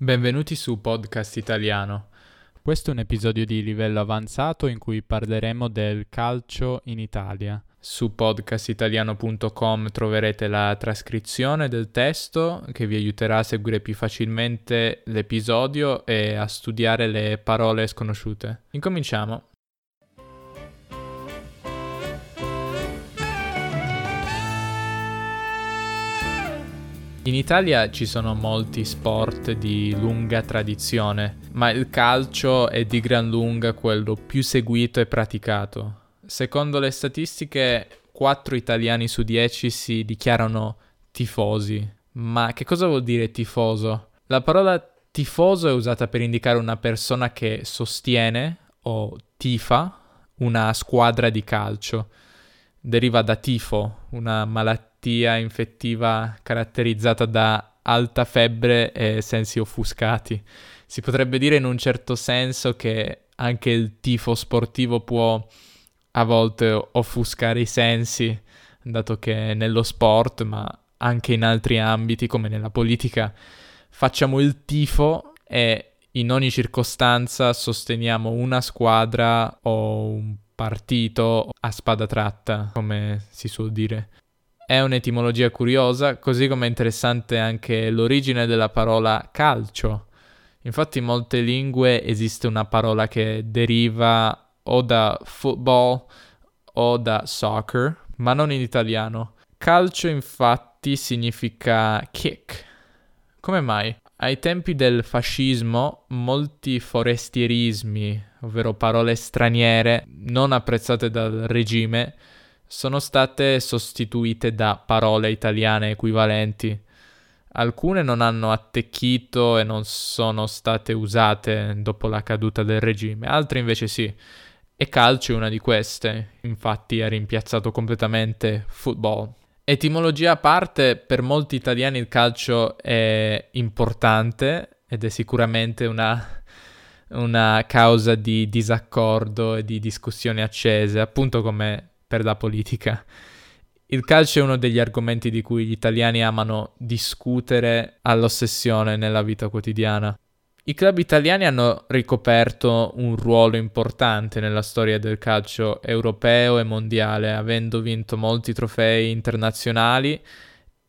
Benvenuti su Podcast Italiano. Questo è un episodio di livello avanzato in cui parleremo del calcio in Italia. Su podcastitaliano.com troverete la trascrizione del testo che vi aiuterà a seguire più facilmente l'episodio e a studiare le parole sconosciute. Incominciamo. In Italia ci sono molti sport di lunga tradizione, ma il calcio è di gran lunga quello più seguito e praticato. Secondo le statistiche, 4 italiani su 10 si dichiarano tifosi. Ma che cosa vuol dire tifoso? La parola tifoso è usata per indicare una persona che sostiene o tifa una squadra di calcio. Deriva da tifo, una malattia malattia infettiva caratterizzata da alta febbre e sensi offuscati. Si potrebbe dire in un certo senso che anche il tifo sportivo può a volte offuscare i sensi, dato che nello sport, ma anche in altri ambiti come nella politica, facciamo il tifo e in ogni circostanza sosteniamo una squadra o un partito a spada tratta, come si suol dire. È un'etimologia curiosa, così come è interessante anche l'origine della parola calcio. Infatti in molte lingue esiste una parola che deriva o da football o da soccer, ma non in italiano. Calcio infatti significa kick. Come mai? Ai tempi del fascismo molti forestierismi, ovvero parole straniere non apprezzate dal regime, sono state sostituite da parole italiane equivalenti. Alcune non hanno attecchito e non sono state usate dopo la caduta del regime, altre invece sì. E calcio è una di queste, infatti ha rimpiazzato completamente football. Etimologia a parte, per molti italiani il calcio è importante ed è sicuramente una, una causa di disaccordo e di discussioni accese, appunto come per la politica. Il calcio è uno degli argomenti di cui gli italiani amano discutere all'ossessione nella vita quotidiana. I club italiani hanno ricoperto un ruolo importante nella storia del calcio europeo e mondiale, avendo vinto molti trofei internazionali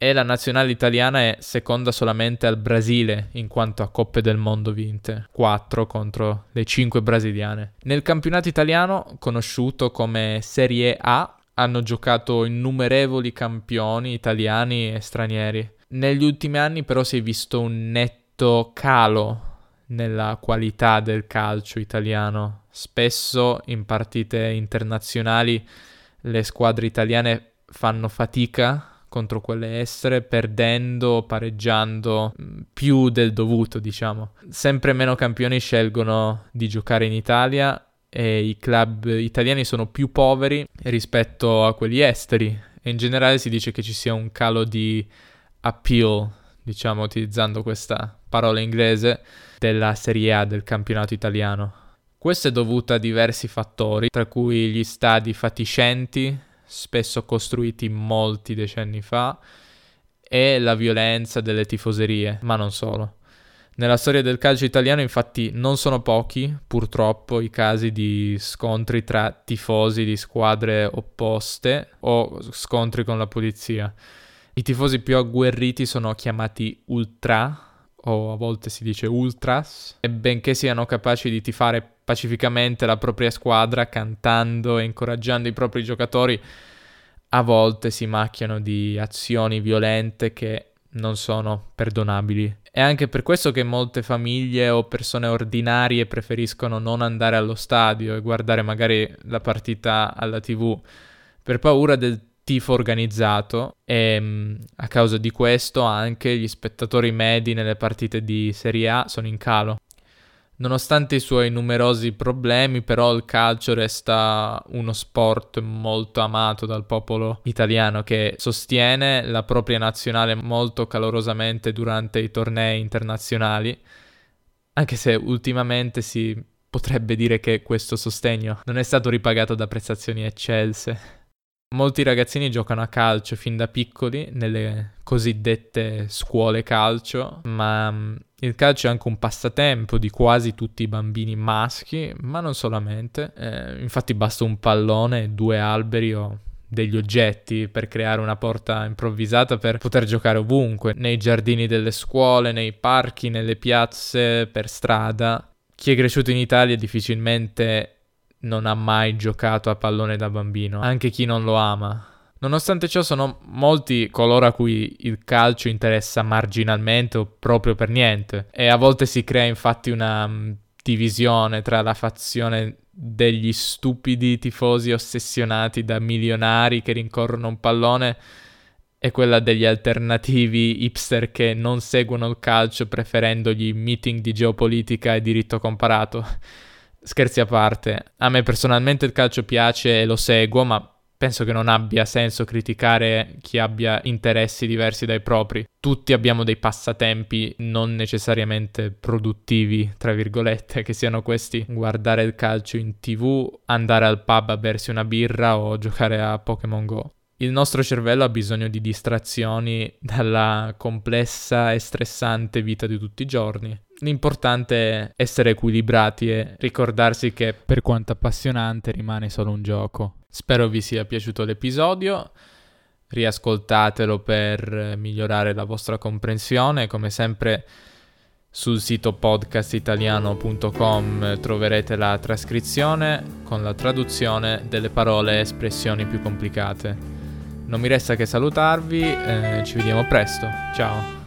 e la nazionale italiana è seconda solamente al Brasile in quanto a coppe del mondo vinte, 4 contro le 5 brasiliane. Nel campionato italiano, conosciuto come Serie A, hanno giocato innumerevoli campioni italiani e stranieri. Negli ultimi anni però si è visto un netto calo nella qualità del calcio italiano. Spesso in partite internazionali le squadre italiane fanno fatica contro quelle estere, perdendo pareggiando mm, più del dovuto, diciamo. Sempre meno campioni scelgono di giocare in Italia e i club italiani sono più poveri rispetto a quelli esteri e in generale si dice che ci sia un calo di appeal, diciamo utilizzando questa parola inglese, della Serie A del campionato italiano. Questo è dovuto a diversi fattori, tra cui gli stadi fatiscenti spesso costruiti molti decenni fa, e la violenza delle tifoserie, ma non solo. Nella storia del calcio italiano infatti non sono pochi, purtroppo, i casi di scontri tra tifosi di squadre opposte o scontri con la polizia. I tifosi più agguerriti sono chiamati ultra o a volte si dice ultras, e benché siano capaci di tifare pacificamente la propria squadra, cantando e incoraggiando i propri giocatori, a volte si macchiano di azioni violente che non sono perdonabili. È anche per questo che molte famiglie o persone ordinarie preferiscono non andare allo stadio e guardare magari la partita alla tv per paura del tifo organizzato e mm, a causa di questo anche gli spettatori medi nelle partite di Serie A sono in calo. Nonostante i suoi numerosi problemi, però il calcio resta uno sport molto amato dal popolo italiano che sostiene la propria nazionale molto calorosamente durante i tornei internazionali, anche se ultimamente si potrebbe dire che questo sostegno non è stato ripagato da prestazioni eccelse. Molti ragazzini giocano a calcio fin da piccoli nelle cosiddette scuole calcio, ma mm, il calcio è anche un passatempo di quasi tutti i bambini maschi, ma non solamente. Eh, infatti basta un pallone, due alberi o degli oggetti per creare una porta improvvisata per poter giocare ovunque, nei giardini delle scuole, nei parchi, nelle piazze, per strada. Chi è cresciuto in Italia difficilmente non ha mai giocato a pallone da bambino, anche chi non lo ama. Nonostante ciò sono molti coloro a cui il calcio interessa marginalmente o proprio per niente e a volte si crea infatti una mm, divisione tra la fazione degli stupidi tifosi ossessionati da milionari che rincorrono un pallone e quella degli alternativi hipster che non seguono il calcio preferendo gli meeting di geopolitica e diritto comparato. Scherzi a parte, a me personalmente il calcio piace e lo seguo, ma penso che non abbia senso criticare chi abbia interessi diversi dai propri. Tutti abbiamo dei passatempi non necessariamente produttivi, tra virgolette, che siano questi guardare il calcio in tv, andare al pub a bersi una birra o giocare a Pokémon Go. Il nostro cervello ha bisogno di distrazioni dalla complessa e stressante vita di tutti i giorni. L'importante è essere equilibrati e ricordarsi che per quanto appassionante rimane solo un gioco. Spero vi sia piaciuto l'episodio, riascoltatelo per migliorare la vostra comprensione, come sempre sul sito podcastitaliano.com troverete la trascrizione con la traduzione delle parole e espressioni più complicate. Non mi resta che salutarvi, eh, ci vediamo presto, ciao!